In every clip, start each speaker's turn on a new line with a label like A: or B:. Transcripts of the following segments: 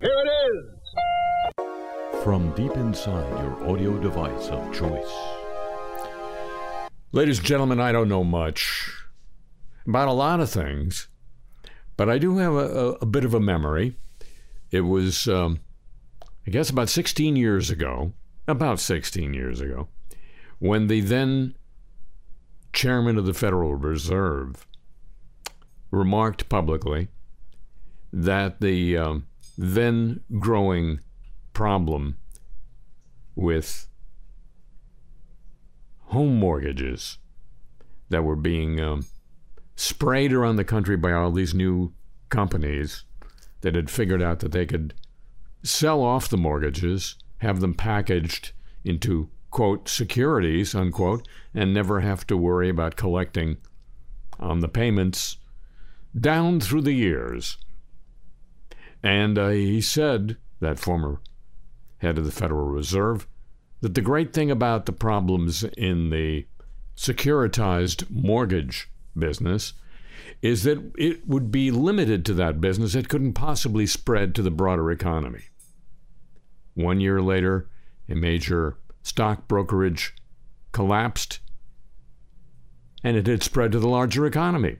A: Here it is!
B: From deep inside your audio device of choice.
C: Ladies and gentlemen, I don't know much about a lot of things, but I do have a, a, a bit of a memory. It was, um, I guess, about 16 years ago, about 16 years ago, when the then chairman of the Federal Reserve remarked publicly that the um, then growing problem with home mortgages that were being um, sprayed around the country by all these new companies that had figured out that they could sell off the mortgages, have them packaged into, quote, securities, unquote, and never have to worry about collecting on the payments down through the years. And uh, he said, that former head of the Federal Reserve, that the great thing about the problems in the securitized mortgage business is that it would be limited to that business. It couldn't possibly spread to the broader economy. One year later, a major stock brokerage collapsed and it had spread to the larger economy.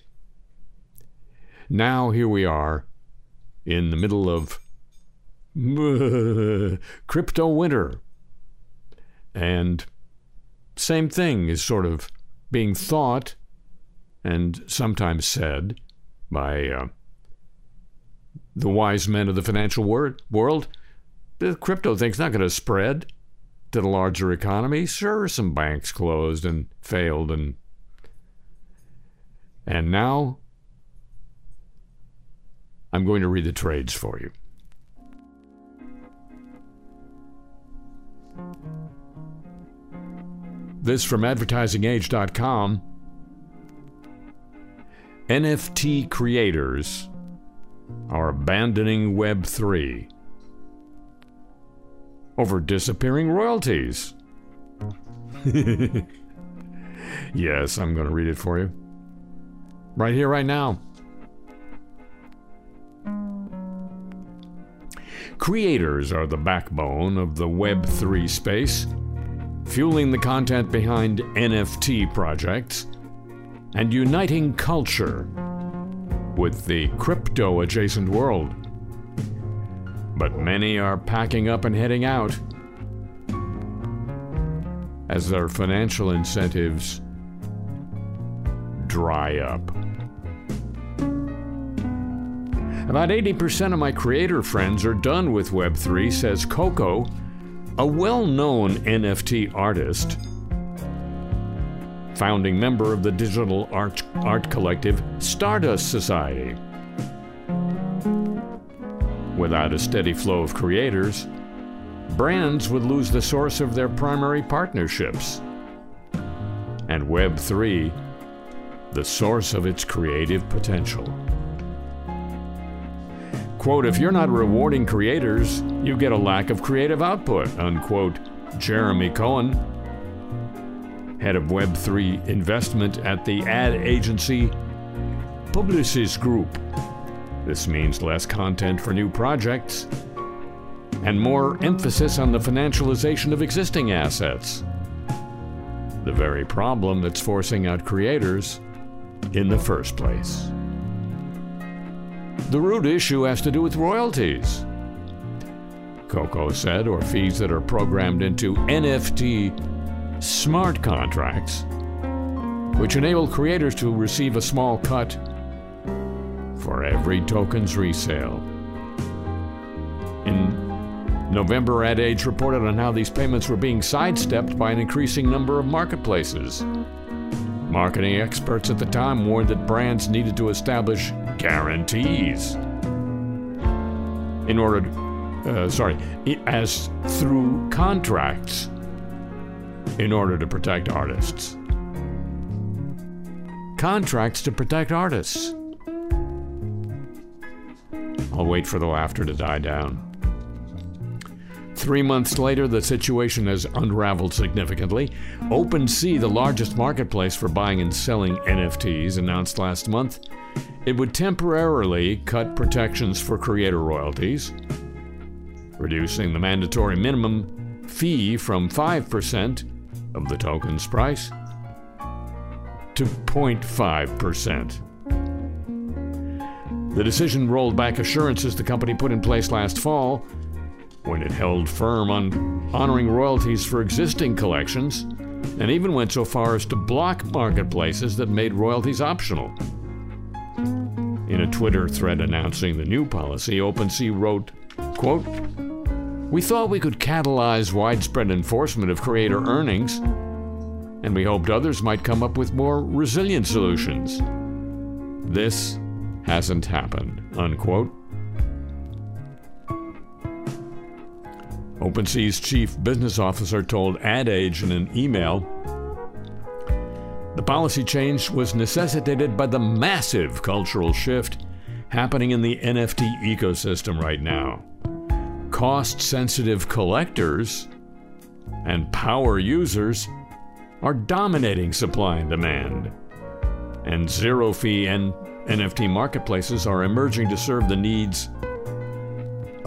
C: Now, here we are in the middle of crypto winter. And same thing is sort of being thought and sometimes said by uh, the wise men of the financial world. The crypto thing's not going to spread to the larger economy. Sure, some banks closed and failed, and and now I'm going to read the trades for you. This from advertisingage.com. NFT creators are abandoning Web3 over disappearing royalties. yes, I'm going to read it for you. Right here, right now. Creators are the backbone of the Web3 space, fueling the content behind NFT projects and uniting culture with the crypto adjacent world. But many are packing up and heading out as their financial incentives dry up. About 80% of my creator friends are done with Web3, says Coco, a well known NFT artist, founding member of the digital art, art collective Stardust Society. Without a steady flow of creators, brands would lose the source of their primary partnerships. And Web3, the source of its creative potential. Quote, if you're not rewarding creators, you get a lack of creative output, unquote. Jeremy Cohen, head of Web3 investment at the ad agency Publicis Group. This means less content for new projects and more emphasis on the financialization of existing assets. The very problem that's forcing out creators in the first place. The root issue has to do with royalties. Coco said, or fees that are programmed into NFT smart contracts, which enable creators to receive a small cut for every token's resale. In November, Ad Age reported on how these payments were being sidestepped by an increasing number of marketplaces. Marketing experts at the time warned that brands needed to establish guarantees in order to, uh, sorry, as through contracts in order to protect artists. Contracts to protect artists. I'll wait for the laughter to die down. Three months later, the situation has unraveled significantly. OpenSea, the largest marketplace for buying and selling NFTs, announced last month it would temporarily cut protections for creator royalties reducing the mandatory minimum fee from 5% of the token's price to 0.5%. The decision rolled back assurances the company put in place last fall when it held firm on honoring royalties for existing collections and even went so far as to block marketplaces that made royalties optional. In a Twitter thread announcing the new policy, OpenSea wrote, quote, We thought we could catalyze widespread enforcement of creator earnings, and we hoped others might come up with more resilient solutions. This hasn't happened, unquote. OpenSea's chief business officer told Ad Age in an email the policy change was necessitated by the massive cultural shift happening in the NFT ecosystem right now. Cost sensitive collectors and power users are dominating supply and demand. And zero fee and NFT marketplaces are emerging to serve the needs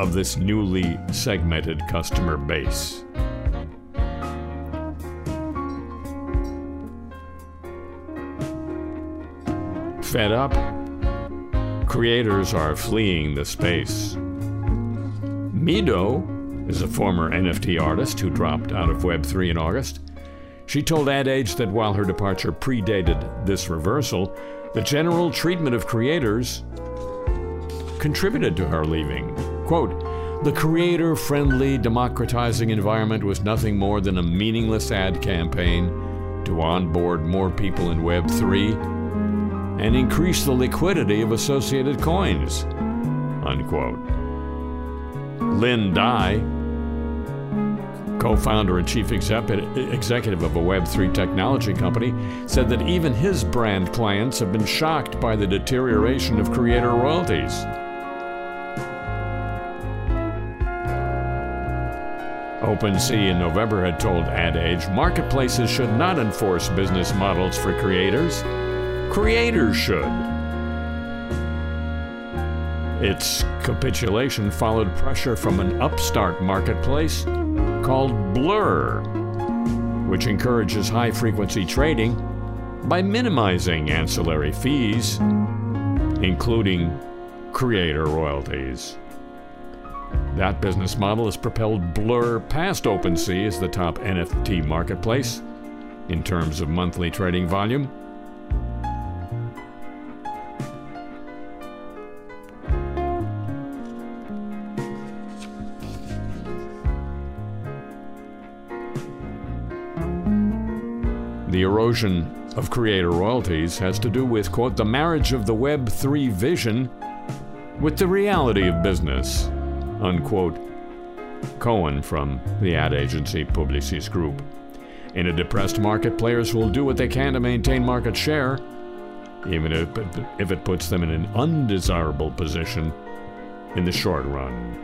C: of this newly segmented customer base. Fed up, creators are fleeing the space. Mido is a former NFT artist who dropped out of Web3 in August. She told Ad Age that while her departure predated this reversal, the general treatment of creators contributed to her leaving. Quote, the creator friendly, democratizing environment was nothing more than a meaningless ad campaign to onboard more people in Web3 and increase the liquidity of associated coins. Unquote. Lynn Dai, co founder and chief executive of a Web3 technology company, said that even his brand clients have been shocked by the deterioration of creator royalties. OpenSea in November had told Ad Age marketplaces should not enforce business models for creators. Creators should. Its capitulation followed pressure from an upstart marketplace called Blur, which encourages high frequency trading by minimizing ancillary fees, including creator royalties. That business model has propelled Blur past OpenSea as the top NFT marketplace in terms of monthly trading volume. The erosion of creator royalties has to do with, quote, the marriage of the Web3 vision with the reality of business unquote. Cohen from the ad agency Publicis Group. In a depressed market, players will do what they can to maintain market share, even if, if it puts them in an undesirable position in the short run.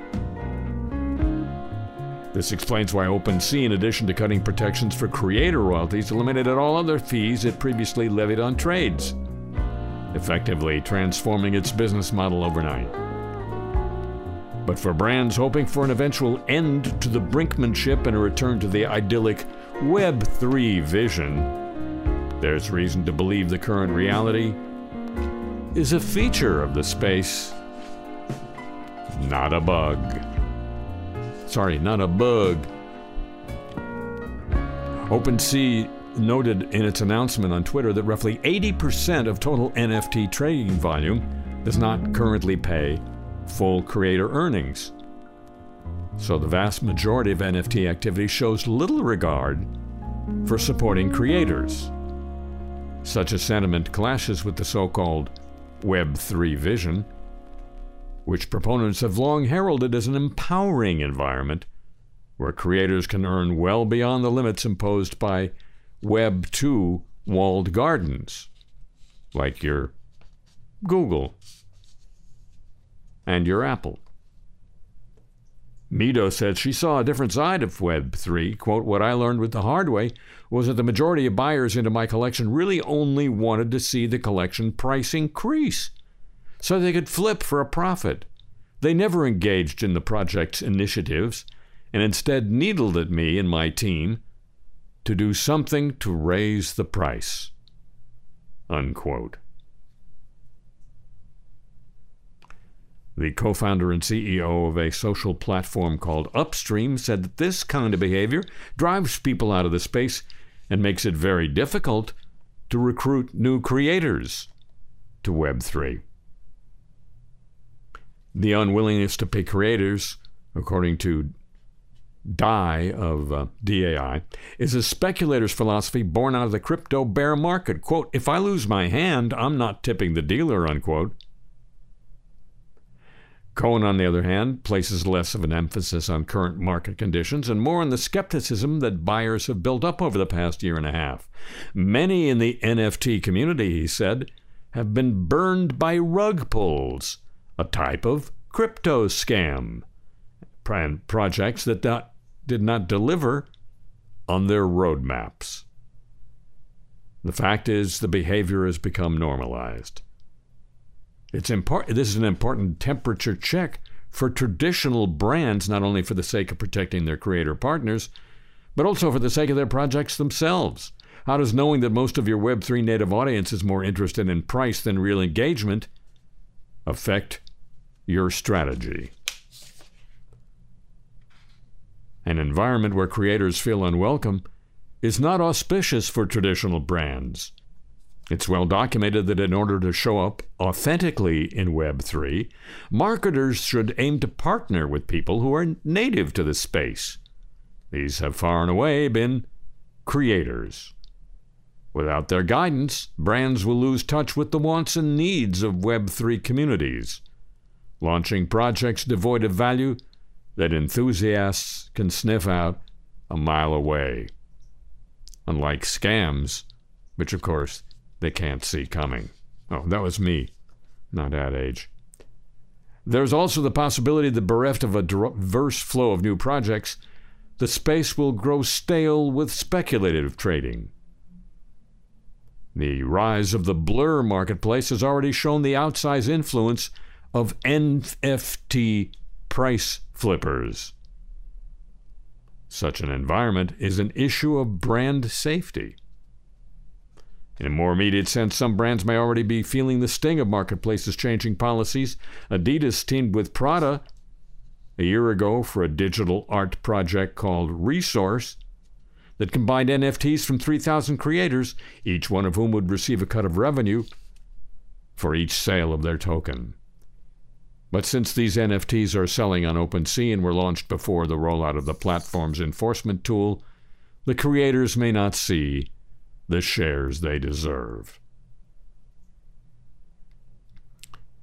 C: This explains why OpenSea, in addition to cutting protections for creator royalties, eliminated all other fees it previously levied on trades, effectively transforming its business model overnight. But for brands hoping for an eventual end to the brinkmanship and a return to the idyllic Web3 vision, there's reason to believe the current reality is a feature of the space, not a bug. Sorry, not a bug. OpenSea noted in its announcement on Twitter that roughly 80% of total NFT trading volume does not currently pay full creator earnings. So the vast majority of NFT activity shows little regard for supporting creators. Such a sentiment clashes with the so called Web3 vision, which proponents have long heralded as an empowering environment where creators can earn well beyond the limits imposed by Web 2 walled gardens, like your Google and your Apple. Mido said she saw a different side of Web3. Quote, What I learned with the hard way was that the majority of buyers into my collection really only wanted to see the collection price increase so they could flip for a profit. They never engaged in the project's initiatives and instead needled at me and my team to do something to raise the price. Unquote. The co founder and CEO of a social platform called Upstream said that this kind of behavior drives people out of the space and makes it very difficult to recruit new creators to Web3. The unwillingness to pay creators, according to Dai of uh, Dai, is a speculator's philosophy born out of the crypto bear market. Quote, if I lose my hand, I'm not tipping the dealer, unquote. Cohen, on the other hand, places less of an emphasis on current market conditions and more on the skepticism that buyers have built up over the past year and a half. Many in the NFT community, he said, have been burned by rug pulls, a type of crypto scam, projects that not, did not deliver on their roadmaps. The fact is, the behavior has become normalized. It's important. This is an important temperature check for traditional brands, not only for the sake of protecting their creator partners, but also for the sake of their projects themselves. How does knowing that most of your Web3 native audience is more interested in price than real engagement affect your strategy? An environment where creators feel unwelcome is not auspicious for traditional brands. It's well documented that in order to show up authentically in Web3, marketers should aim to partner with people who are native to the space. These have far and away been creators. Without their guidance, brands will lose touch with the wants and needs of Web3 communities, launching projects devoid of value that enthusiasts can sniff out a mile away. Unlike scams, which of course they can't see coming. Oh, that was me, not Ad Age. There's also the possibility that bereft of a diverse flow of new projects, the space will grow stale with speculative trading. The rise of the Blur marketplace has already shown the outsized influence of NFT price flippers. Such an environment is an issue of brand safety. In a more immediate sense, some brands may already be feeling the sting of marketplaces changing policies. Adidas teamed with Prada a year ago for a digital art project called Resource that combined NFTs from 3,000 creators, each one of whom would receive a cut of revenue for each sale of their token. But since these NFTs are selling on OpenSea and were launched before the rollout of the platform's enforcement tool, the creators may not see the shares they deserve.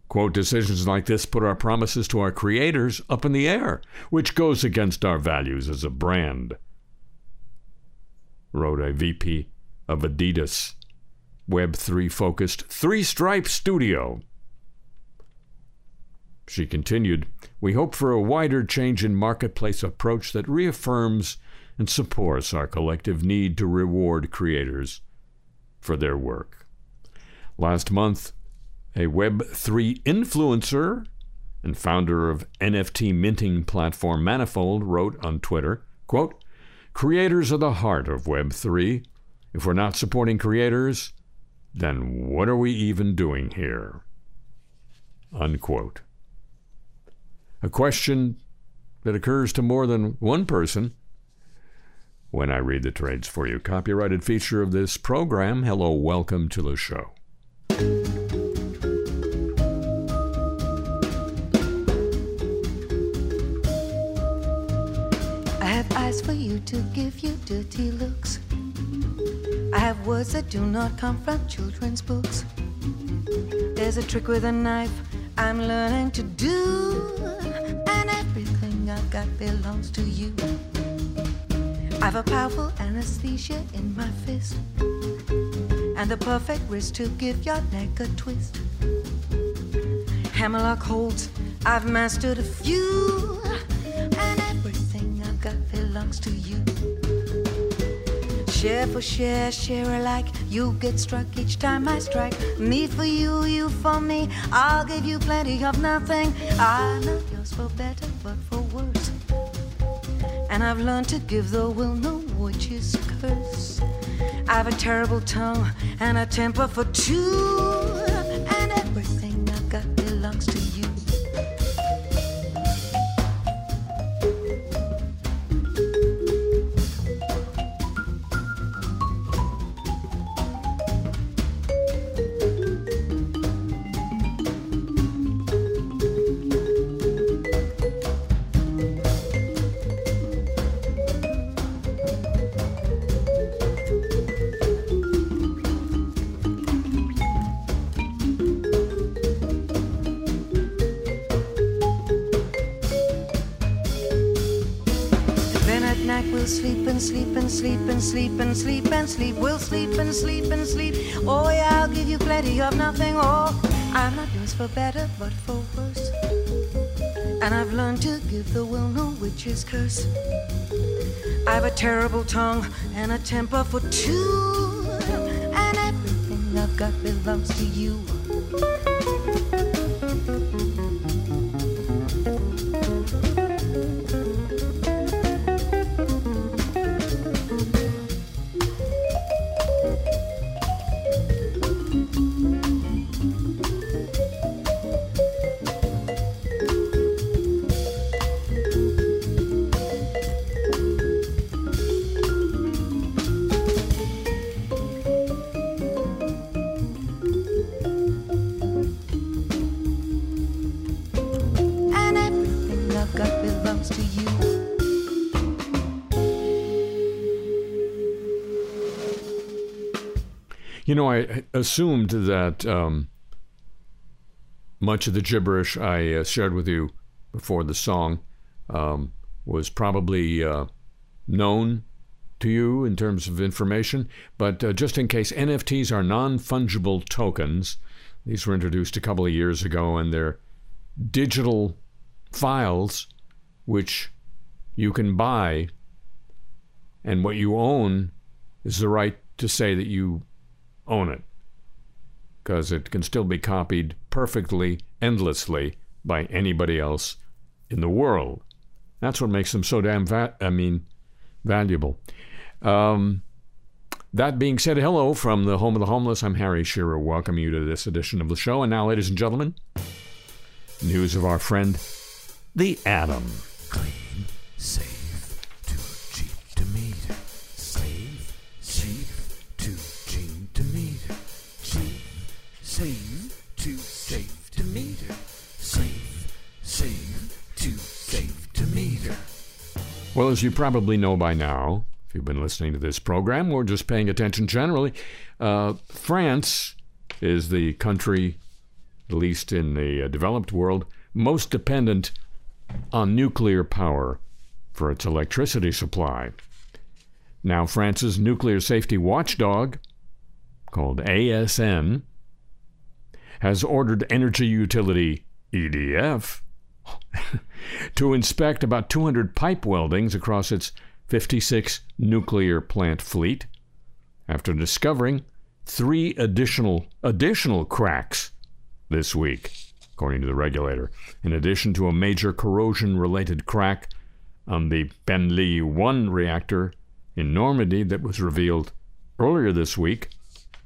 C: Quote, decisions like this put our promises to our creators up in the air, which goes against our values as a brand, wrote a VP of Adidas Web3 focused Three Stripe Studio. She continued, We hope for a wider change in marketplace approach that reaffirms and supports our collective need to reward creators for their work. Last month, a Web3 influencer and founder of NFT minting platform Manifold wrote on Twitter, quote, Creators are the heart of Web3. If we're not supporting creators, then what are we even doing here? Unquote. A question that occurs to more than one person when I read the trades for you. Copyrighted feature of this program. Hello, welcome to the show.
D: I have eyes for you to give you dirty looks. I have words that do not come from children's books. There's a trick with a knife I'm learning to do, and everything I've got belongs to you. I've a powerful anesthesia in my fist and the perfect wrist to give your neck a twist. Hammerlock holds, I've mastered a few, and everything I've got belongs to you. Share for share, share alike. You get struck each time I strike. Me for you, you for me. I'll give you plenty of nothing. I'm not yours for better. And I've learned to give the will no witch's curse. I've a terrible tongue and a temper for two. For better, but for worse. And I've learned to give the will no witch's curse. I've a terrible tongue and a temper for two. And everything I've got belongs to you. You
C: know, I assumed that um, much of the gibberish I uh, shared with you before the song um, was probably uh, known to you in terms of information. But uh, just in case, NFTs are non fungible tokens. These were introduced a couple of years ago, and they're digital files which you can buy, and what you own is the right to say that you own it because it can still be copied perfectly, endlessly by anybody else in the world. That's what makes them so damn va- I mean, valuable. Um, that being said, hello from the home of the homeless. I'm Harry Shearer. Welcome you to this edition of the show. And now, ladies and gentlemen, news of our friend, the Atom.
E: Clean, safe,
C: Well, as you probably know by now, if you've been listening to this program or just paying attention generally, uh, France is the country, at least in the uh, developed world, most dependent on nuclear power for its electricity supply. Now, France's nuclear safety watchdog, called ASN, has ordered energy utility EDF to inspect about 200 pipe weldings across its 56 nuclear plant fleet after discovering three additional additional cracks this week according to the regulator in addition to a major corrosion related crack on the Penly 1 reactor in Normandy that was revealed earlier this week.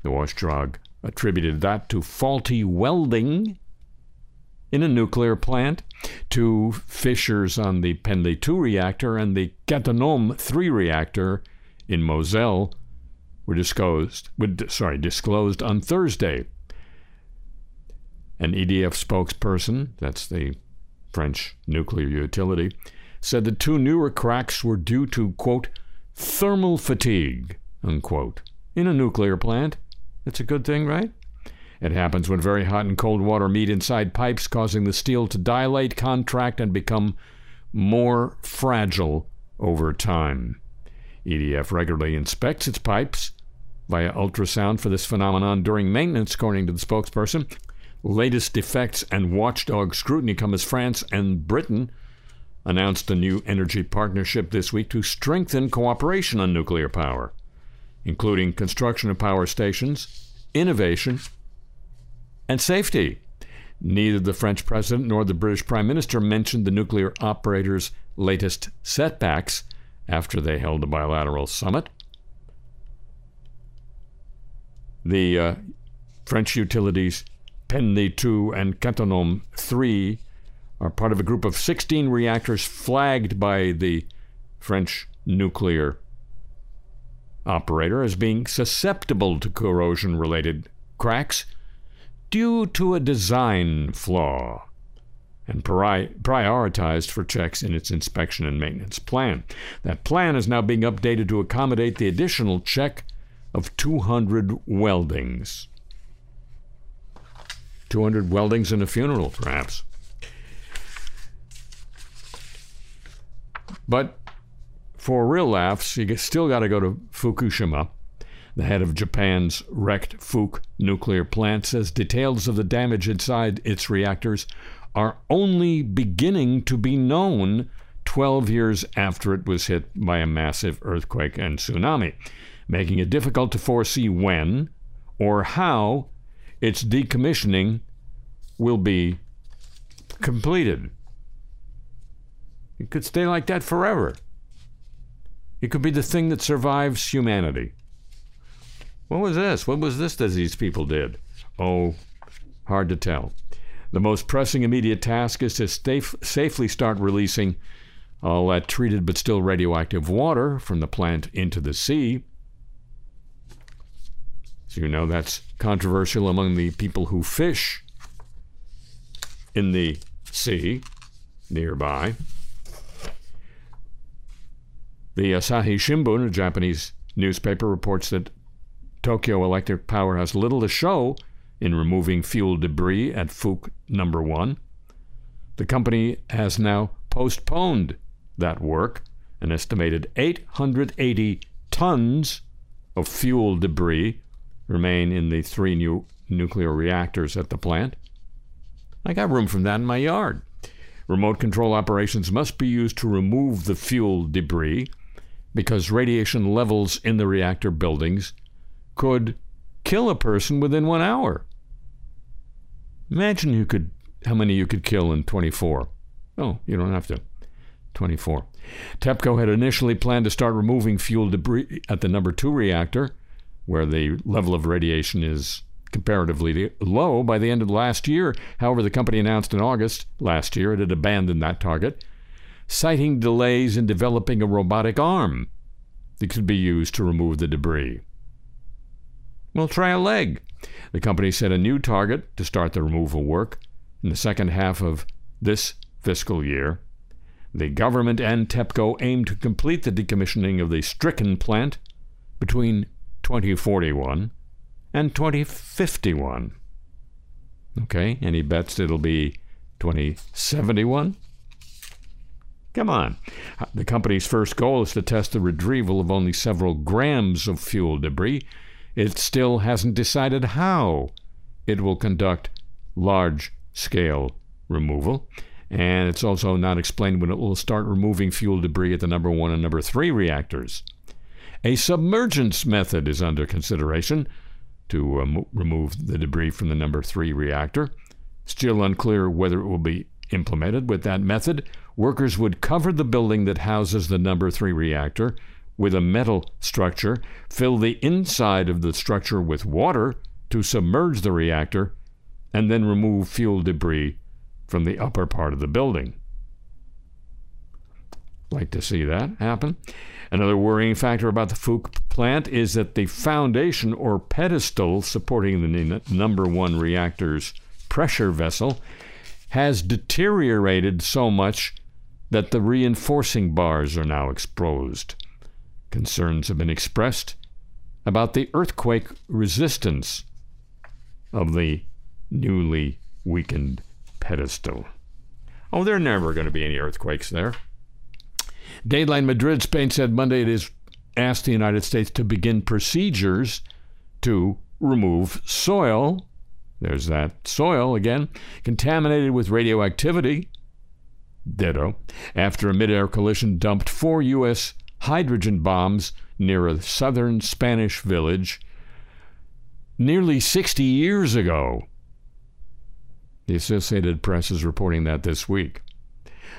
C: The watchdog attributed that to faulty welding in a nuclear plant. Two fissures on the Penly 2 reactor and the Cattenom 3 reactor in Moselle were disclosed, would, sorry, disclosed on Thursday. An EDF spokesperson, that's the French nuclear utility, said the two newer cracks were due to, quote, thermal fatigue, unquote, in a nuclear plant. That's a good thing, right? It happens when very hot and cold water meet inside pipes, causing the steel to dilate, contract, and become more fragile over time. EDF regularly inspects its pipes via ultrasound for this phenomenon during maintenance, according to the spokesperson. Latest defects and watchdog scrutiny come as France and Britain announced a new energy partnership this week to strengthen cooperation on nuclear power. including construction of power stations, innovation, and safety. Neither the French president nor the British prime minister mentioned the nuclear operators' latest setbacks after they held a bilateral summit. The uh, French utilities Penly 2 and Cattenom 3 are part of a group of 16 reactors flagged by the French nuclear operator as being susceptible to corrosion related cracks due to a design flaw and pri- prioritized for checks in its inspection and maintenance plan. That plan is now being updated to accommodate the additional check of 200 weldings. 200 weldings in a funeral, perhaps. But for real laughs, you still got to go to Fukushima. The head of Japan's wrecked Fuke nuclear plant says details of the damage inside its reactors are only beginning to be known 12 years after it was hit by a massive earthquake and tsunami, making it difficult to foresee when or how its decommissioning will be completed. It could stay like that forever. It could be the thing that survives humanity. What was this? What was this that these people did? Oh, hard to tell. The most pressing immediate task is to safe, safely start releasing all that treated but still radioactive water from the plant into the sea. As you know, that's controversial among the people who fish in the sea nearby. The Asahi Shimbun, a Japanese newspaper, reports that Tokyo Electric Power has little to show in removing fuel debris at Fuke number 1. The company has now postponed that work. An estimated 880 tons of fuel debris remain in the three new nuclear reactors at the plant. I got room for that in my yard. Remote control operations must be used to remove the fuel debris because radiation levels in the reactor buildings could kill a person within one hour. Imagine you could how many you could kill in 24. Oh, you don't have to. 24. TEPCO had initially planned to start removing fuel debris at the number 2 reactor, where the level of radiation is comparatively low by the end of last year. However, the company announced in August last year it had abandoned that target, citing delays in developing a robotic arm that could be used to remove the debris. Well, try a leg. The company set a new target to start the removal work in the second half of this fiscal year. The government and TEPCO aim to complete the decommissioning of the stricken plant between 2041 and 2051. Okay, any bets it'll be 2071? Come on. The company's first goal is to test the retrieval of only several grams of fuel debris. It still hasn't decided how it will conduct large scale removal. And it's also not explained when it will start removing fuel debris at the number one and number three reactors. A submergence method is under consideration to um, remove the debris from the number three reactor. Still unclear whether it will be implemented. With that method, workers would cover the building that houses the number three reactor with a metal structure, fill the inside of the structure with water to submerge the reactor, and then remove fuel debris from the upper part of the building. Like to see that happen. Another worrying factor about the Fuke plant is that the foundation or pedestal supporting the number one reactor's pressure vessel has deteriorated so much that the reinforcing bars are now exposed. Concerns have been expressed about the earthquake resistance of the newly weakened pedestal. Oh, there are never going to be any earthquakes there. Dateline Madrid, Spain said Monday it has asked the United States to begin procedures to remove soil. There's that soil again, contaminated with radioactivity. Ditto. After a midair collision dumped four U.S. hydrogen bombs near a southern Spanish village nearly 60 years ago. The Associated Press is reporting that this week.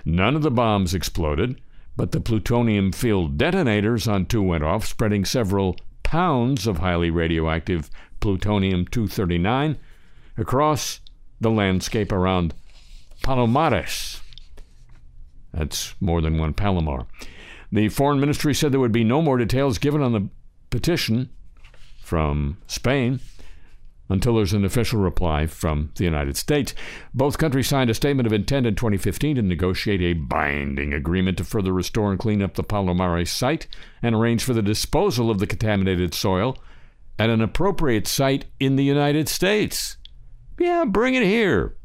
C: None of the bombs exploded, but the plutonium filled detonators on two went off, spreading several pounds of highly radioactive plutonium 239 across the landscape around Palomares. That's more than one Palomar. The foreign ministry said there would be no more details given on the petition from Spain until there's an official reply from the United States. Both countries signed a statement of intent in 2015 to negotiate a binding agreement to further restore and clean up the Palomares site and arrange for the disposal of the contaminated soil at an appropriate site in the United States. Yeah, bring it here.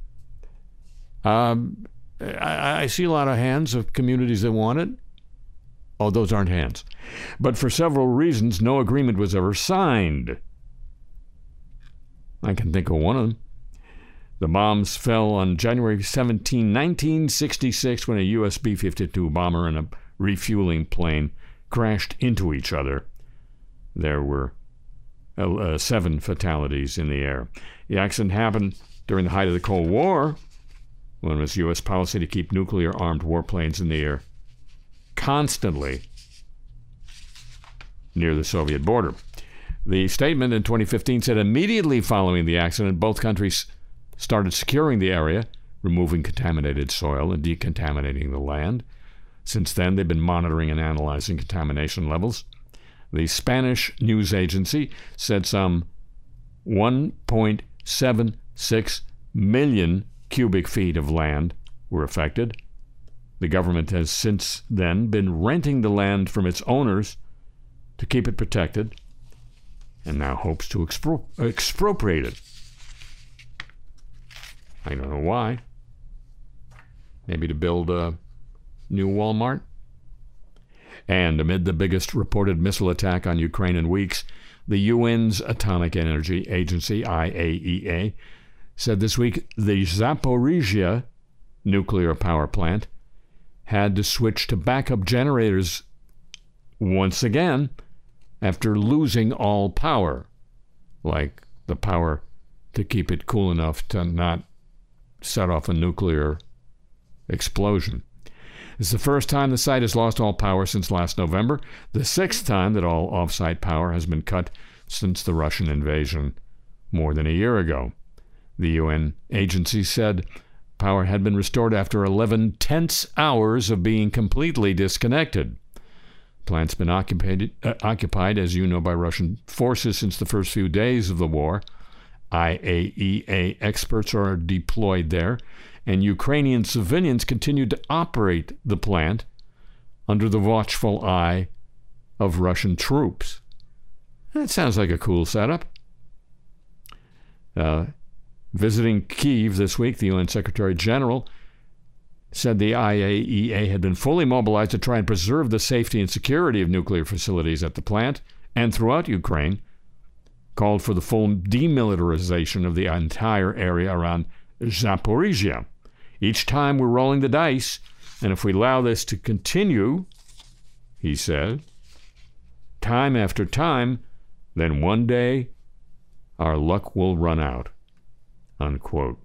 C: Um, I, I see a lot of hands of communities that want it. Oh, those aren't hands. But for several reasons, no agreement was ever signed. I can think of one of them. The bombs fell on January 17, 1966, when a US B 52 bomber and a refueling plane crashed into each other. There were uh, uh, seven fatalities in the air. The accident happened during the height of the Cold War, when it was U.S. policy to keep nuclear armed warplanes in the air constantly near the Soviet border. The statement in 2015 said immediately following the accident, both countries started securing the area, removing contaminated soil, and decontaminating the land. Since then, they've been monitoring and analyzing contamination levels. The Spanish news agency said some 1.76 million cubic feet of land were affected. The government has since then been renting the land from its owners to keep it protected and now hopes to expro- expropriate it. I don't know why. Maybe to build a new Walmart? And amid the biggest reported missile attack on Ukraine in weeks, the UN's Atomic Energy Agency, IAEA, said this week the Zaporizhia nuclear power plant had to switch to backup generators once again after losing all power, like the power to keep it cool enough to not set off a nuclear explosion. It's the first time the site has lost all power since last November, the sixth time that all off-site power has been cut since the Russian invasion more than a year ago. The UN agency said power had been restored after 11 tense hours of being completely disconnected. Plant's been occupied, uh, occupied, as you know, by Russian forces since the first few days of the war. IAEA experts are deployed there, and Ukrainian civilians continue to operate the plant under the watchful eye of Russian troops. That sounds like a cool setup. Uh, visiting Kiev this week, the UN Secretary General said the IAEA had been fully mobilized to try and preserve the safety and security of nuclear facilities at the plant and throughout Ukraine, called for the full demilitarization of the entire area around Zaporizhia. Each time we're rolling the dice, and if we allow this to continue, he said, time after time, then one day our luck will run out. Unquote.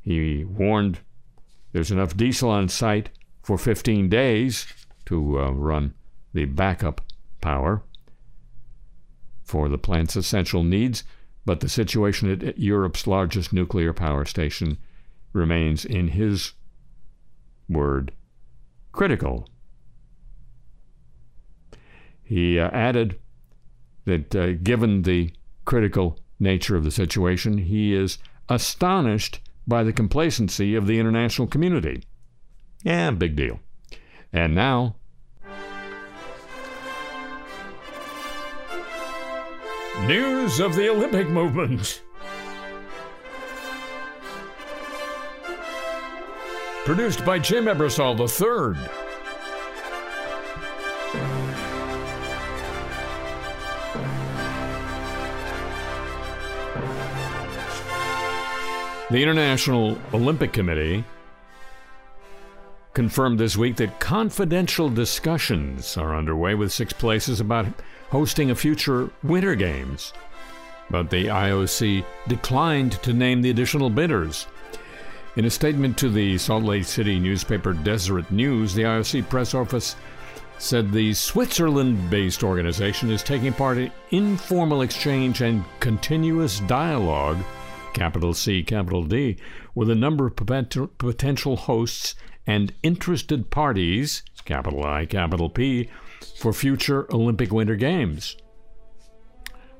C: He warned there's enough diesel on site for 15 days to uh, run the backup power for the plant's essential needs, but the situation at Europe's largest nuclear power station remains, in his word, critical. He uh, added that uh, given the critical nature of the situation, he is astonished by the complacency of the international community. Yeah, big deal. And now, news of the Olympic movement. Produced by Jim Ebersol III. The International Olympic Committee confirmed this week that confidential discussions are underway with six places about hosting a future Winter Games. But the IOC declined to name the additional bidders. In a statement to the Salt Lake City newspaper Deseret News, the IOC press office said the Switzerland based organization is taking part in informal exchange and continuous dialogue, capital C, capital D, with a number of potential hosts and interested parties, capital I, capital P, for future Olympic Winter Games.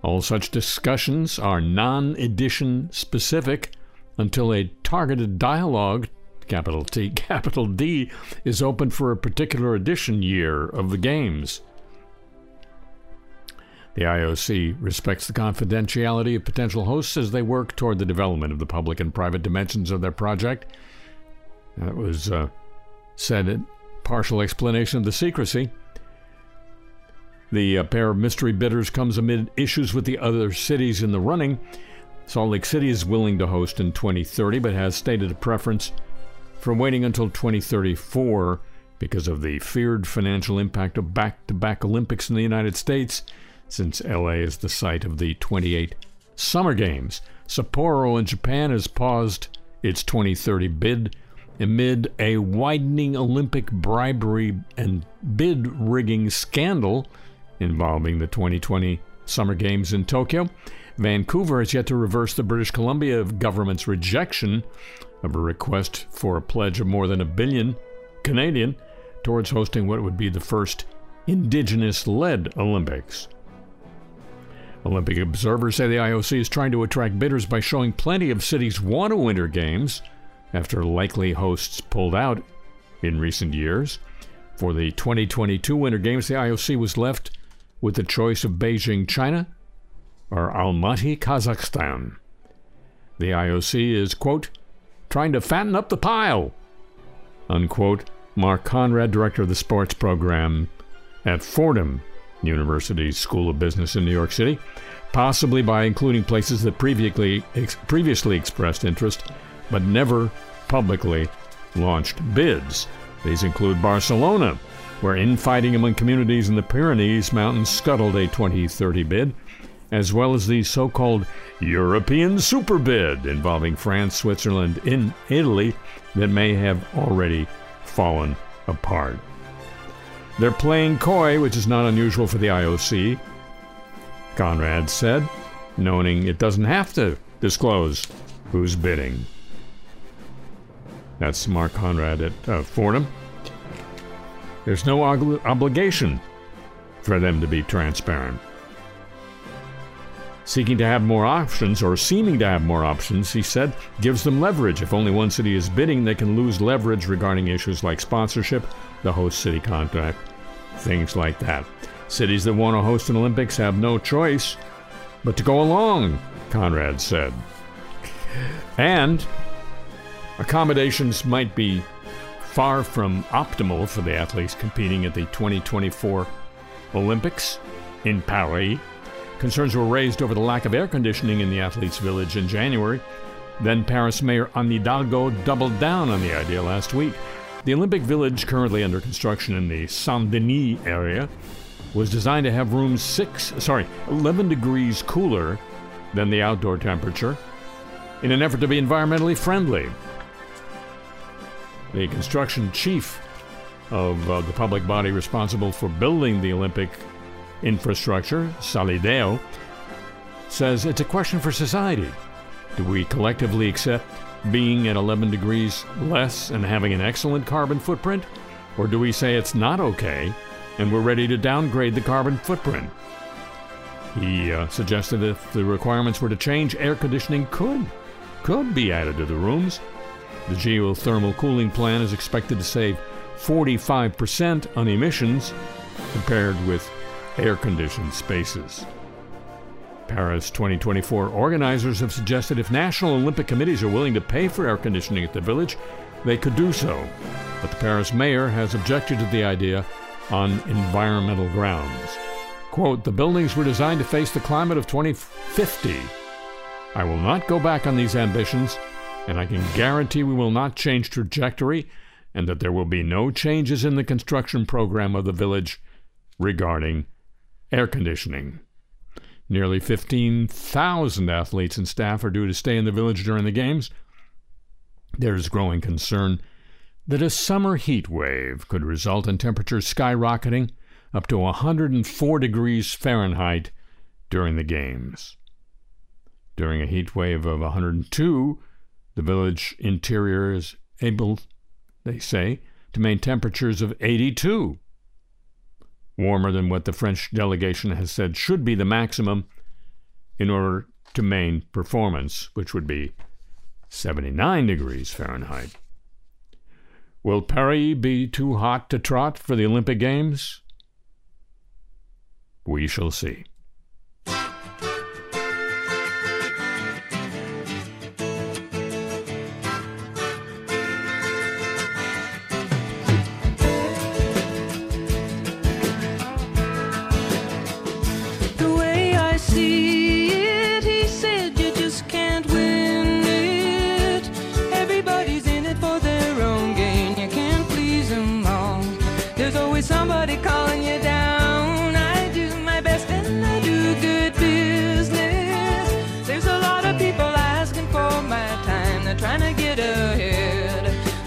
C: All such discussions are non edition specific until a targeted dialogue, capital T, capital D, is open for a particular edition year of the Games. The IOC respects the confidentiality of potential hosts as they work toward the development of the public and private dimensions of their project. That was uh, said in partial explanation of the secrecy. The uh, pair of mystery bidders comes amid issues with the other cities in the running. Salt Lake City is willing to host in 2030, but has stated a preference for waiting until 2034 because of the feared financial impact of back to back Olympics in the United States, since LA is the site of the 28 Summer Games. Sapporo in Japan has paused its 2030 bid amid a widening Olympic bribery and bid rigging scandal involving the 2020 Summer Games in Tokyo. Vancouver has yet to reverse the British Columbia government's rejection of a request for a pledge of more than a billion Canadian towards hosting what would be the first indigenous led Olympics. Olympic observers say the IOC is trying to attract bidders by showing plenty of cities want to winter games after likely hosts pulled out in recent years. For the 2022 Winter Games, the IOC was left with the choice of Beijing, China, or Almaty, Kazakhstan. The IOC is, quote, trying to fatten up the pile, unquote. Mark Conrad, director of the sports program at Fordham University School of Business in New York City, possibly by including places that previously, ex- previously expressed interest but never publicly launched bids. These include Barcelona, where infighting among communities in the Pyrenees Mountains scuttled a 2030 bid, as well as the so called European super bid involving France, Switzerland, and Italy that may have already fallen apart. They're playing coy, which is not unusual for the IOC, Conrad said, noting it doesn't have to disclose who's bidding. That's Mark Conrad at uh, Fordham. There's no ob- obligation for them to be transparent. Seeking to have more options, or seeming to have more options, he said, gives them leverage. If only one city is bidding, they can lose leverage regarding issues like sponsorship, the host city contract, things like that. Cities that want to host an Olympics have no choice but to go along, Conrad said. And accommodations might be far from optimal for the athletes competing at the 2024 Olympics in Paris. Concerns were raised over the lack of air conditioning in the athletes' village in January. Then Paris Mayor Anne Hidalgo doubled down on the idea last week. The Olympic Village, currently under construction in the Saint Denis area, was designed to have rooms six, sorry, 11 degrees cooler than the outdoor temperature in an effort to be environmentally friendly. The construction chief of uh, the public body responsible for building the Olympic infrastructure, Solideo, says it's a question for society. Do we collectively accept being at 11 degrees less and having an excellent carbon footprint? Or do we say it's not okay and we're ready to downgrade the carbon footprint? He uh, suggested if the requirements were to change, air conditioning could could be added to the rooms. The geothermal cooling plan is expected to save 45% on emissions compared with air conditioned spaces. Paris 2024 organizers have suggested if national Olympic committees are willing to pay for air conditioning at the village, they could do so. But the Paris mayor has objected to the idea on environmental grounds. Quote, the buildings were designed to face the climate of 2050. I will not go back on these ambitions, and I can guarantee we will not change trajectory and that there will be no changes in the construction program of the village regarding air conditioning. Nearly 15,000 athletes and staff are due to stay in the village during the games. There's growing concern that a summer heat wave could result in temperatures skyrocketing up to 104 degrees Fahrenheit during the games. During a heat wave of 102, the village interior is able, they say, to maintain temperatures of 82, warmer than what the French delegation has said should be the maximum in order to maintain performance, which would be 79 degrees Fahrenheit. Will Paris be too hot to trot for the Olympic Games? We shall see.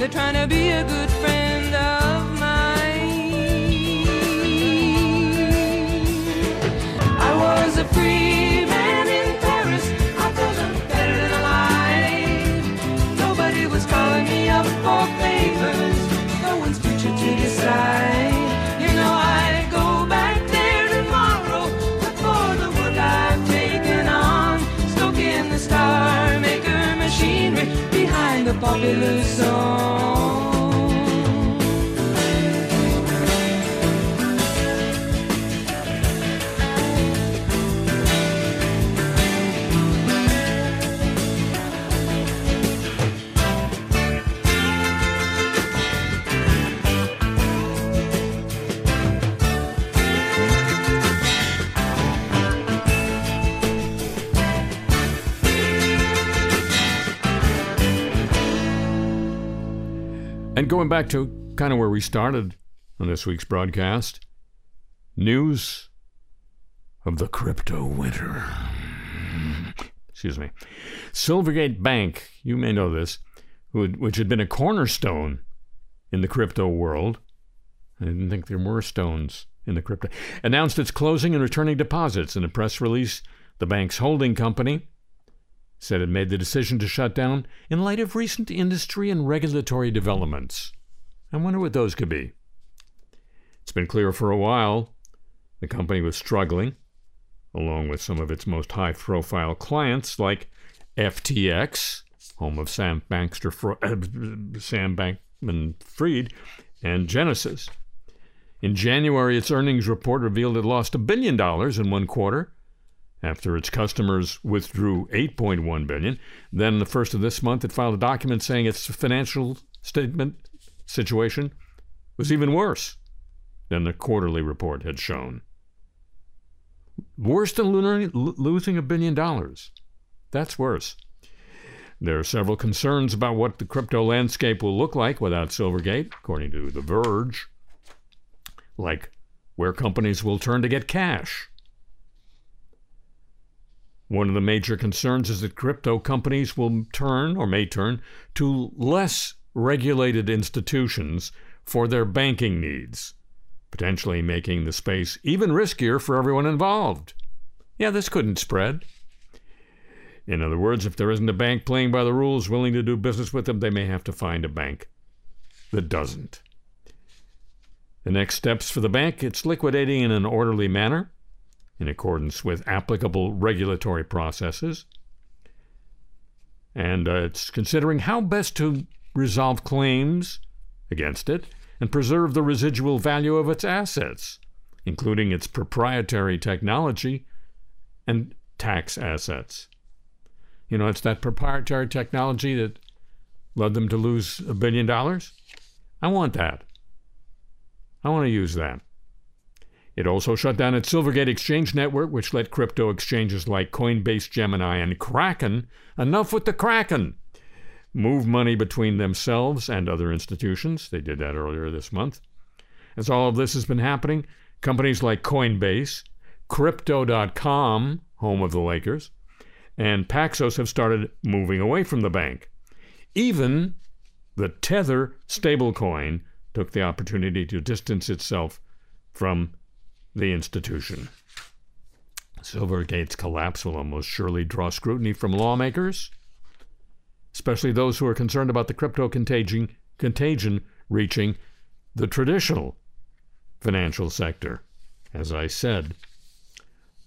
F: They're trying to be a good friend of mine. I was a free man in Paris. I better than alive. Nobody was calling me up for favors. No one's future to decide. You know
C: And going back to kind of where we started on this week's broadcast news of the crypto winter. Excuse me. Silvergate Bank, you may know this, which had been a cornerstone in the crypto world. I didn't think there were stones in the crypto. Announced its closing and returning deposits in a press release. The bank's holding company said it made the decision to shut down in light of recent industry and regulatory developments. I wonder what those could be. It's been clear for a while the company was struggling, along with some of its most high profile clients like FTX, home of Sam Bankster, Fro- uh, Sam Bankman Fried, and Genesis. In January, its earnings report revealed it lost a billion dollars in one quarter after its customers withdrew 8.1 billion. Then the first of this month it filed a document saying its financial statement situation was even worse than the quarterly report had shown. Worse than lo- losing a billion dollars. That's worse. There are several concerns about what the crypto landscape will look like without Silvergate, according to The Verge, like where companies will turn to get cash. One of the major concerns is that crypto companies will turn or may turn to less regulated institutions for their banking needs, potentially making the space even riskier for everyone involved. Yeah, this couldn't spread. In other words, if there isn't a bank playing by the rules willing to do business with them, they may have to find a bank that doesn't. The next steps for the bank it's liquidating in an orderly manner in accordance with applicable regulatory processes. And uh, it's considering how best to resolve claims against it and preserve the residual value of its assets, including its proprietary technology and tax assets. You know, it's that proprietary technology that led them to lose a billion dollars. I want that. I want to use that. It also shut down its Silvergate Exchange network, which let crypto exchanges like Coinbase, Gemini, and Kraken. Enough with the Kraken! move money between themselves and other institutions. They did that earlier this month. As all of this has been happening, companies like Coinbase, Crypto.com, home of the Lakers, and Paxos have started moving away from the bank. Even the Tether stablecoin took the opportunity to distance itself from the institution. Silvergate's collapse will almost surely draw scrutiny from lawmakers, especially those who are concerned about the crypto contagion, contagion reaching the traditional financial sector. As I said,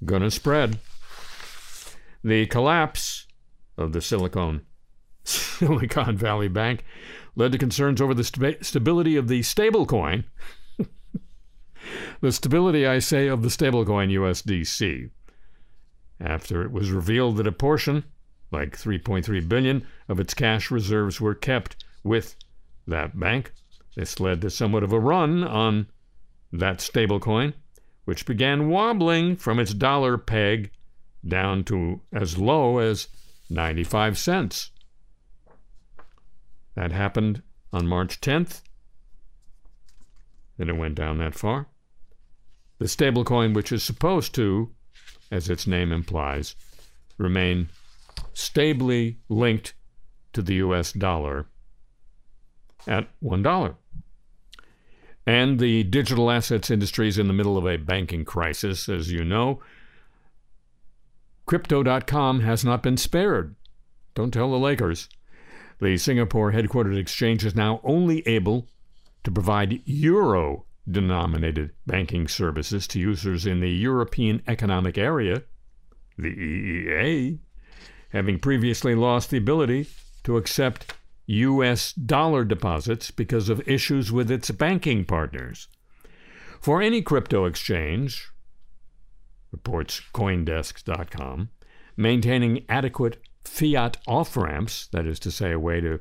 C: gonna spread. The collapse of the Silicon Silicon Valley Bank led to concerns over the sta- stability of the stablecoin. The stability, I say, of the stablecoin USDC. After it was revealed that a portion, like 3.3 billion, of its cash reserves were kept with that bank, this led to somewhat of a run on that stablecoin, which began wobbling from its dollar peg down to as low as 95 cents. That happened on March 10th. Then it went down that far. The stablecoin, which is supposed to, as its name implies, remain stably linked to the US dollar at $1. And the digital assets industry is in the middle of a banking crisis, as you know. Crypto.com has not been spared. Don't tell the Lakers. The Singapore headquartered exchange is now only able to provide euro denominated banking services to users in the European Economic Area, the EEA, having previously lost the ability to accept U.S. dollar deposits because of issues with its banking partners. For any crypto exchange, reports Coindesk.com, maintaining adequate fiat off ramps, that is to say, a way to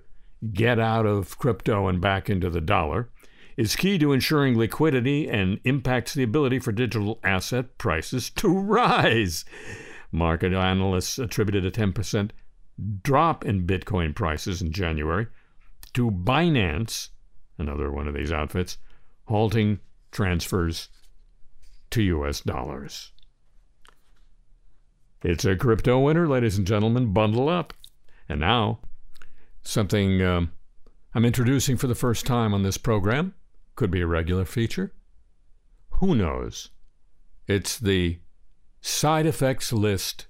C: get out of crypto and back into the dollar, is key to ensuring liquidity and impacts the ability for digital asset prices to rise. Market analysts attributed a 10% drop in Bitcoin prices in January to Binance, another one of these outfits, halting transfers to US dollars. It's a crypto winter, ladies and gentlemen. Bundle up. And now, something um, I'm introducing for the first time on this program. Could be a regular feature. Who knows? It's the side effects list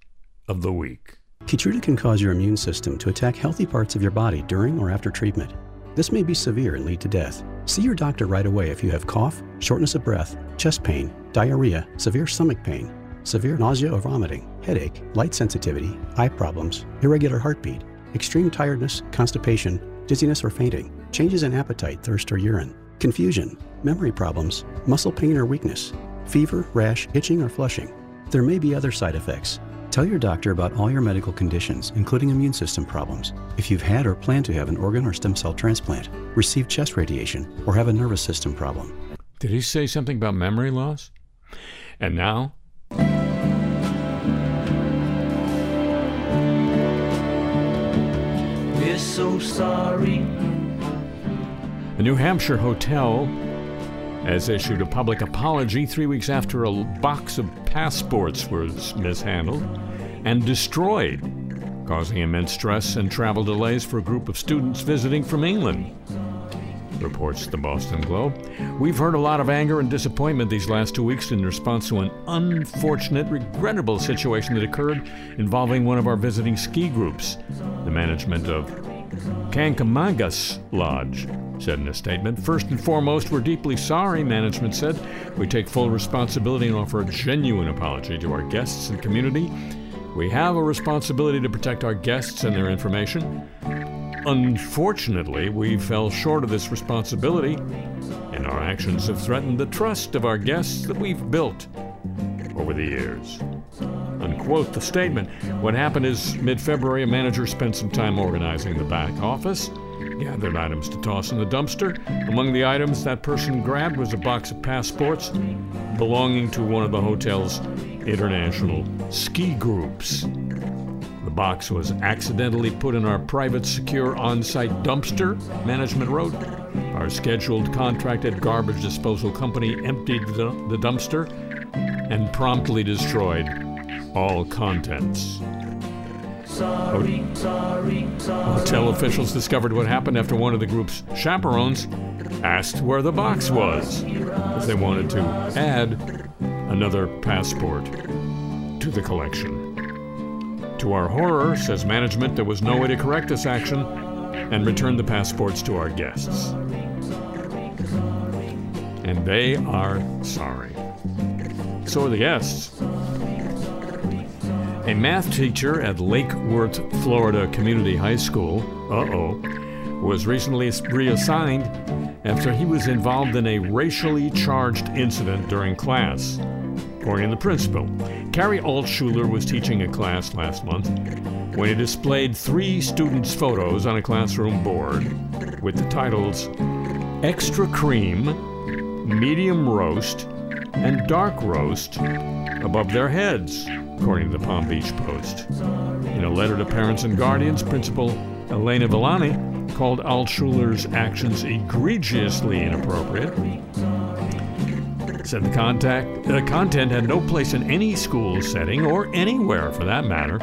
C: of the week.
G: Keytruda can cause your immune system to attack healthy parts of your body during or after treatment. This may be severe and lead to death. See your doctor right away if you have cough, shortness of breath, chest pain, diarrhea, severe stomach pain, severe nausea or vomiting, headache, light sensitivity, eye problems, irregular heartbeat, extreme tiredness, constipation, dizziness or fainting, changes in appetite, thirst, or urine, confusion, memory problems, muscle pain or weakness, fever, rash, itching, or flushing. There may be other side effects. Tell your doctor about all your medical conditions, including immune system problems. If you've had or plan to have an organ or stem cell transplant, receive chest radiation, or have a nervous system problem.
C: Did he say something about memory loss? And now,
E: We're so sorry.
C: A New Hampshire hotel has issued a public apology three weeks after a box of passports was mishandled and destroyed, causing immense stress and travel delays for a group of students visiting from England. Reports the Boston Globe. We've heard a lot of anger and disappointment these last two weeks in response to an unfortunate, regrettable situation that occurred involving one of our visiting ski groups. The management of Kancamagus Lodge said in a statement. First and foremost, we're deeply sorry, management said. We take full responsibility and offer a genuine apology to our guests and community. We have a responsibility to protect our guests and their information. Unfortunately, we fell short of this responsibility, and our actions have threatened the trust of our guests that we've built over the years. Unquote the statement. What happened is mid February, a manager spent some time organizing the back office, gathered items to toss in the dumpster. Among the items that person grabbed was a box of passports belonging to one of the hotel's international ski groups. The box was accidentally put in our private, secure on site dumpster, management wrote. Our scheduled contracted garbage disposal company emptied the, the dumpster and promptly destroyed all contents. Hotel officials discovered what happened after one of the group's chaperones asked where the box was, as they wanted to add another passport to the collection. To our horror, says management, there was no way to correct this action and return the passports to our guests. And they are sorry. So are the guests. A math teacher at Lake Worth, Florida Community High School, uh oh, was recently reassigned after he was involved in a racially charged incident during class. According to the principal, Carrie Altschuler was teaching a class last month when he displayed three students' photos on a classroom board with the titles Extra Cream, Medium Roast, and Dark Roast above their heads, according to the Palm Beach Post. In a letter to parents and guardians, Principal Elena Villani called Altschuler's actions egregiously inappropriate. Said the contact, the content had no place in any school setting or anywhere for that matter.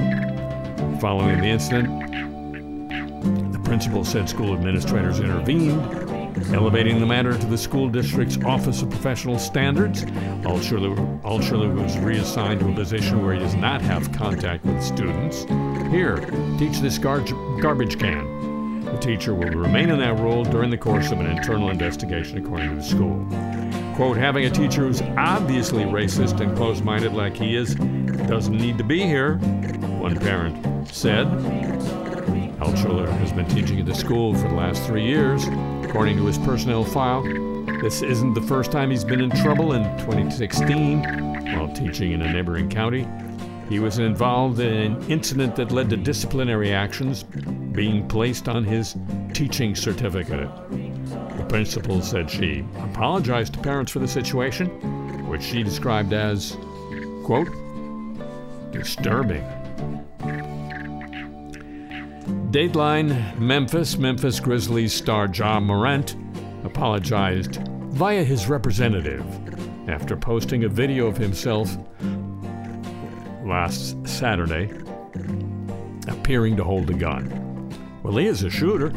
C: Following the incident, the principal said school administrators intervened, elevating the matter to the school district's Office of Professional Standards. Altschuler was reassigned to a position where he does not have contact with students. Here, teach this gar- garbage can. The teacher will remain in that role during the course of an internal investigation, according to the school. Quote, having a teacher who's obviously racist and closed minded like he is doesn't need to be here, one parent said. Altschuler has been teaching at the school for the last three years. According to his personnel file, this isn't the first time he's been in trouble. In 2016, while teaching in a neighboring county, he was involved in an incident that led to disciplinary actions being placed on his teaching certificate. The principal said she apologized to parents for the situation, which she described as, quote, disturbing. Dateline Memphis, Memphis Grizzlies star Ja Morant apologized via his representative after posting a video of himself last Saturday appearing to hold a gun. Well, he is a shooter.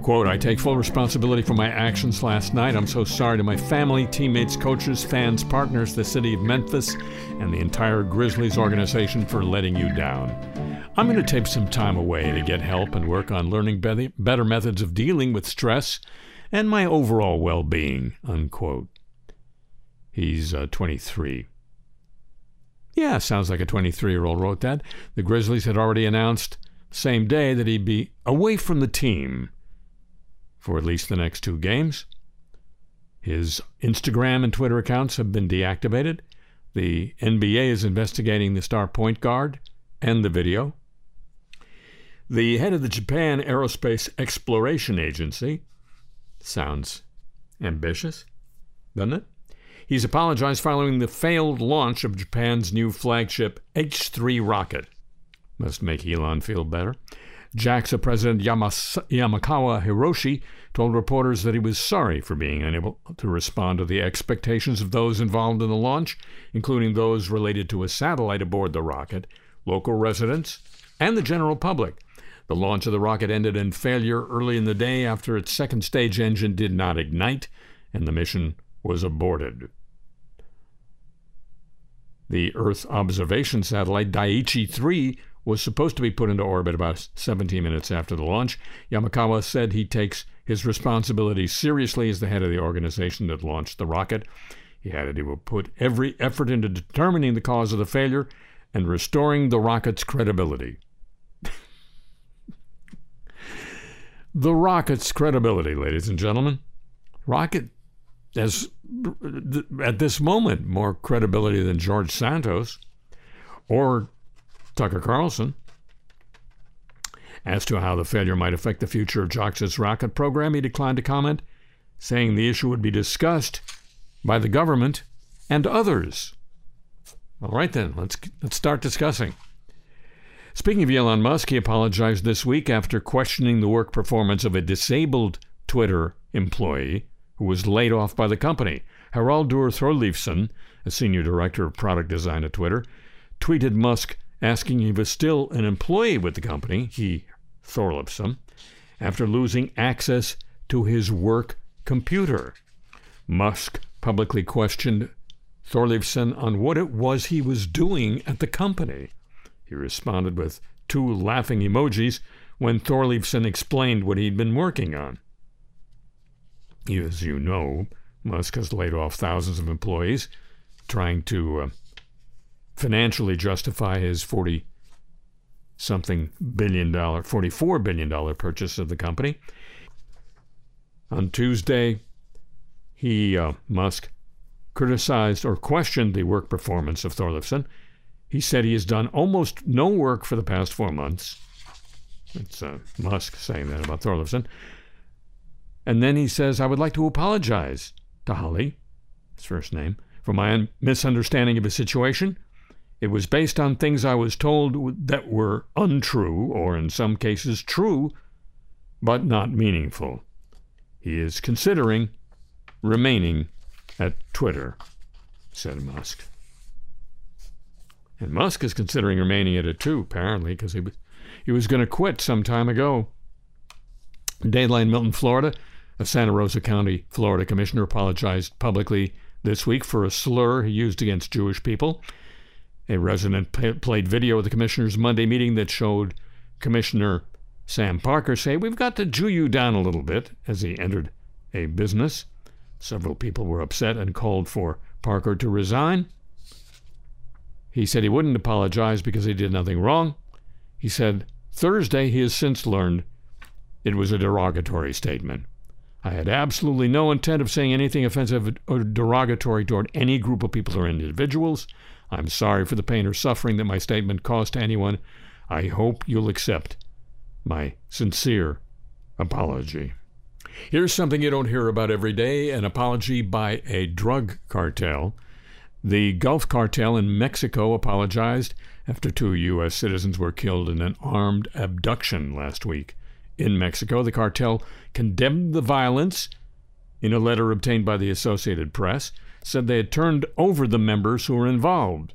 C: Quote, I take full responsibility for my actions last night. I'm so sorry to my family, teammates, coaches, fans, partners, the city of Memphis, and the entire Grizzlies organization for letting you down. I'm going to take some time away to get help and work on learning be- better methods of dealing with stress and my overall well being. Unquote. He's uh, 23. Yeah, sounds like a 23 year old wrote that. The Grizzlies had already announced same day that he'd be away from the team for at least the next two games. His Instagram and Twitter accounts have been deactivated. The NBA is investigating the star point guard and the video. The head of the Japan Aerospace Exploration Agency sounds ambitious, doesn't it? He's apologized following the failed launch of Japan's new flagship H 3 rocket. Must make Elon feel better. JAXA President Yamas- Yamakawa Hiroshi told reporters that he was sorry for being unable to respond to the expectations of those involved in the launch, including those related to a satellite aboard the rocket, local residents, and the general public. The launch of the rocket ended in failure early in the day after its second stage engine did not ignite and the mission was aborted. The Earth observation satellite Daichi 3 was supposed to be put into orbit about 17 minutes after the launch. Yamakawa said he takes his responsibility seriously as the head of the organization that launched the rocket. He added he will put every effort into determining the cause of the failure and restoring the rocket's credibility. The rocket's credibility, ladies and gentlemen. Rocket has, at this moment, more credibility than George Santos or Tucker Carlson. As to how the failure might affect the future of JAXA's rocket program, he declined to comment, saying the issue would be discussed by the government and others. All right, then, let's, let's start discussing. Speaking of Elon Musk, he apologized this week after questioning the work performance of a disabled Twitter employee who was laid off by the company. Haraldur Thorleifsson, a senior director of product design at Twitter, tweeted Musk asking if he was still an employee with the company, he, Thorleifsson, after losing access to his work computer. Musk publicly questioned Thorleifsson on what it was he was doing at the company. He responded with two laughing emojis when Thorleifsson explained what he'd been working on. As you know, Musk has laid off thousands of employees, trying to uh, financially justify his 40 something billion dollar, 44 billion dollar purchase of the company. On Tuesday, he, uh, Musk, criticized or questioned the work performance of Thorleifsson. He said he has done almost no work for the past four months. It's uh, Musk saying that about Thorleifsson. And then he says, I would like to apologize to Halli, his first name, for my misunderstanding of his situation. It was based on things I was told that were untrue, or in some cases true, but not meaningful. He is considering remaining at Twitter, said Musk. And Musk is considering remaining at it too, apparently, because he, was, he was going to quit some time ago. Dayline Milton, Florida, a Santa Rosa County, Florida commissioner apologized publicly this week for a slur he used against Jewish people. A resident p- played video of the commissioner's Monday meeting that showed Commissioner Sam Parker say, We've got to Jew you down a little bit as he entered a business. Several people were upset and called for Parker to resign. He said he wouldn't apologize because he did nothing wrong. He said Thursday he has since learned it was a derogatory statement. I had absolutely no intent of saying anything offensive or derogatory toward any group of people or individuals. I'm sorry for the pain or suffering that my statement caused to anyone. I hope you'll accept my sincere apology. Here's something you don't hear about every day an apology by a drug cartel. The Gulf Cartel in Mexico apologized after two U.S. citizens were killed in an armed abduction last week. In Mexico, the cartel condemned the violence in a letter obtained by the Associated Press, said they had turned over the members who were involved.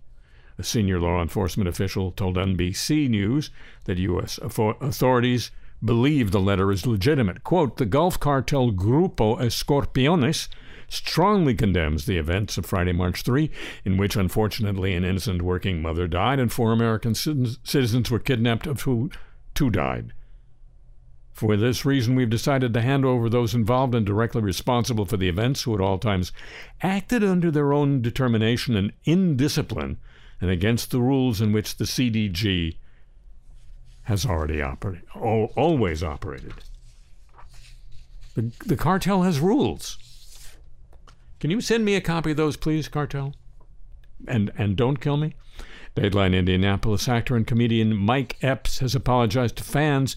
C: A senior law enforcement official told NBC News that U.S. authorities believe the letter is legitimate. Quote, the Gulf cartel Grupo Escorpiones strongly condemns the events of Friday, March 3, in which unfortunately an innocent working mother died and four American citizens were kidnapped, of who two died. For this reason, we've decided to hand over those involved and directly responsible for the events who at all times acted under their own determination and indiscipline and against the rules in which the CDG has already operated, always operated. The, the cartel has rules. Can you send me a copy of those, please, cartel? And and don't kill me. Dayline Indianapolis actor and comedian Mike Epps has apologized to fans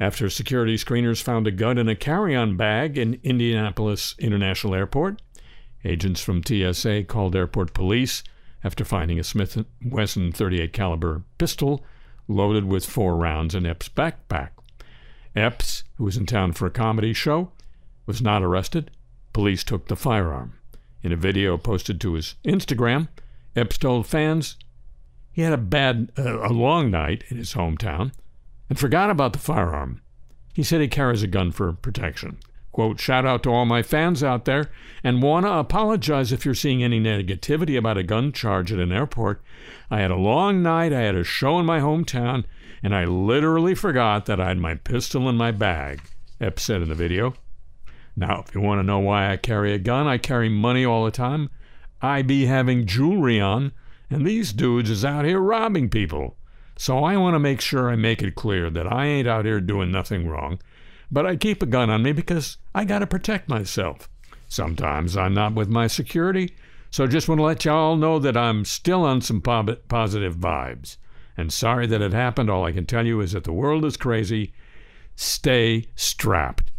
C: after security screeners found a gun in a carry-on bag in Indianapolis International Airport. Agents from TSA called airport police after finding a Smith & Wesson 38 caliber pistol loaded with four rounds in Epps' backpack. Epps, who was in town for a comedy show, was not arrested. Police took the firearm. In a video posted to his Instagram, Epps told fans he had a bad, uh, a long night in his hometown and forgot about the firearm. He said he carries a gun for protection. Quote, shout out to all my fans out there and want to apologize if you're seeing any negativity about a gun charge at an airport. I had a long night, I had a show in my hometown, and I literally forgot that I had my pistol in my bag, Epps said in the video. Now, if you want to know why I carry a gun, I carry money all the time. I be having jewelry on, and these dudes is out here robbing people. So I want to make sure I make it clear that I ain't out here doing nothing wrong but I keep a gun on me because I got to protect myself. Sometimes I'm not with my security, so just want to let y'all know that I'm still on some positive vibes. And sorry that it happened. All I can tell you is that the world is crazy. Stay strapped.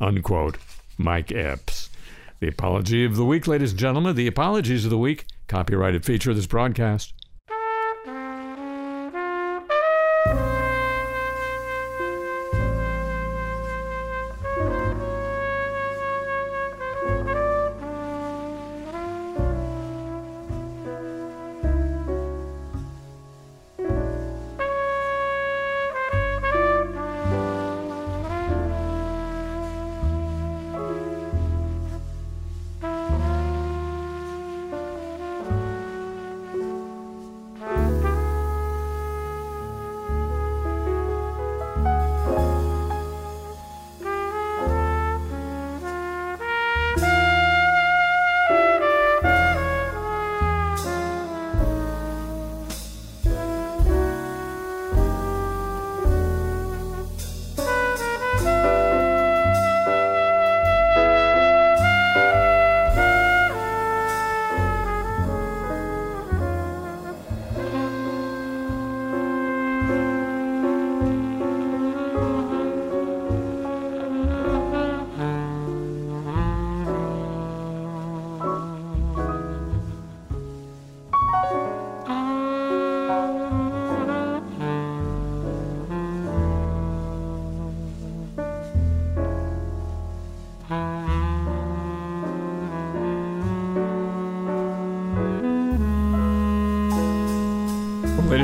C: Unquote. Mike Epps. The apology of the week, ladies and gentlemen. The apologies of the week. Copyrighted feature of this broadcast.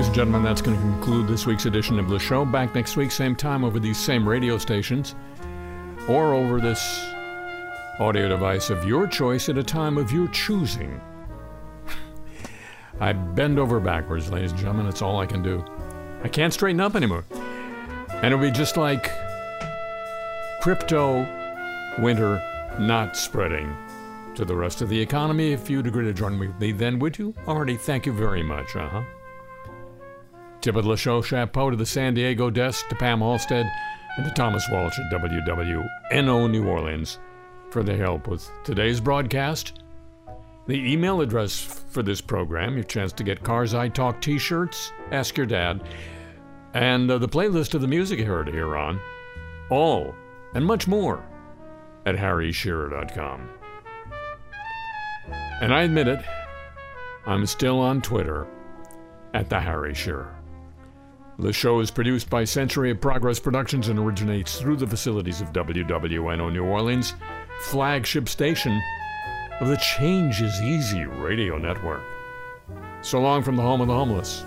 C: Ladies and gentlemen, that's going to conclude this week's edition of the show. Back next week, same time, over these same radio stations, or over this audio device of your choice at a time of your choosing. I bend over backwards, ladies and gentlemen. That's all I can do. I can't straighten up anymore. And it'll be just like crypto winter not spreading to the rest of the economy. If you'd agree to join me then, would you? Already, thank you very much. Uh huh. Tip of the show chapeau to the San Diego desk, to Pam Halstead, and to Thomas Walsh at WWNO New Orleans for the help with today's broadcast. The email address for this program, your chance to get Cars I Talk t shirts, ask your dad, and uh, the playlist of the music you heard here on, all and much more at harryshearer.com. And I admit it, I'm still on Twitter at the Harry Shearer. The show is produced by Century of Progress Productions and originates through the facilities of WWNO New Orleans, flagship station of the Change is Easy radio network. So long from the home of the homeless.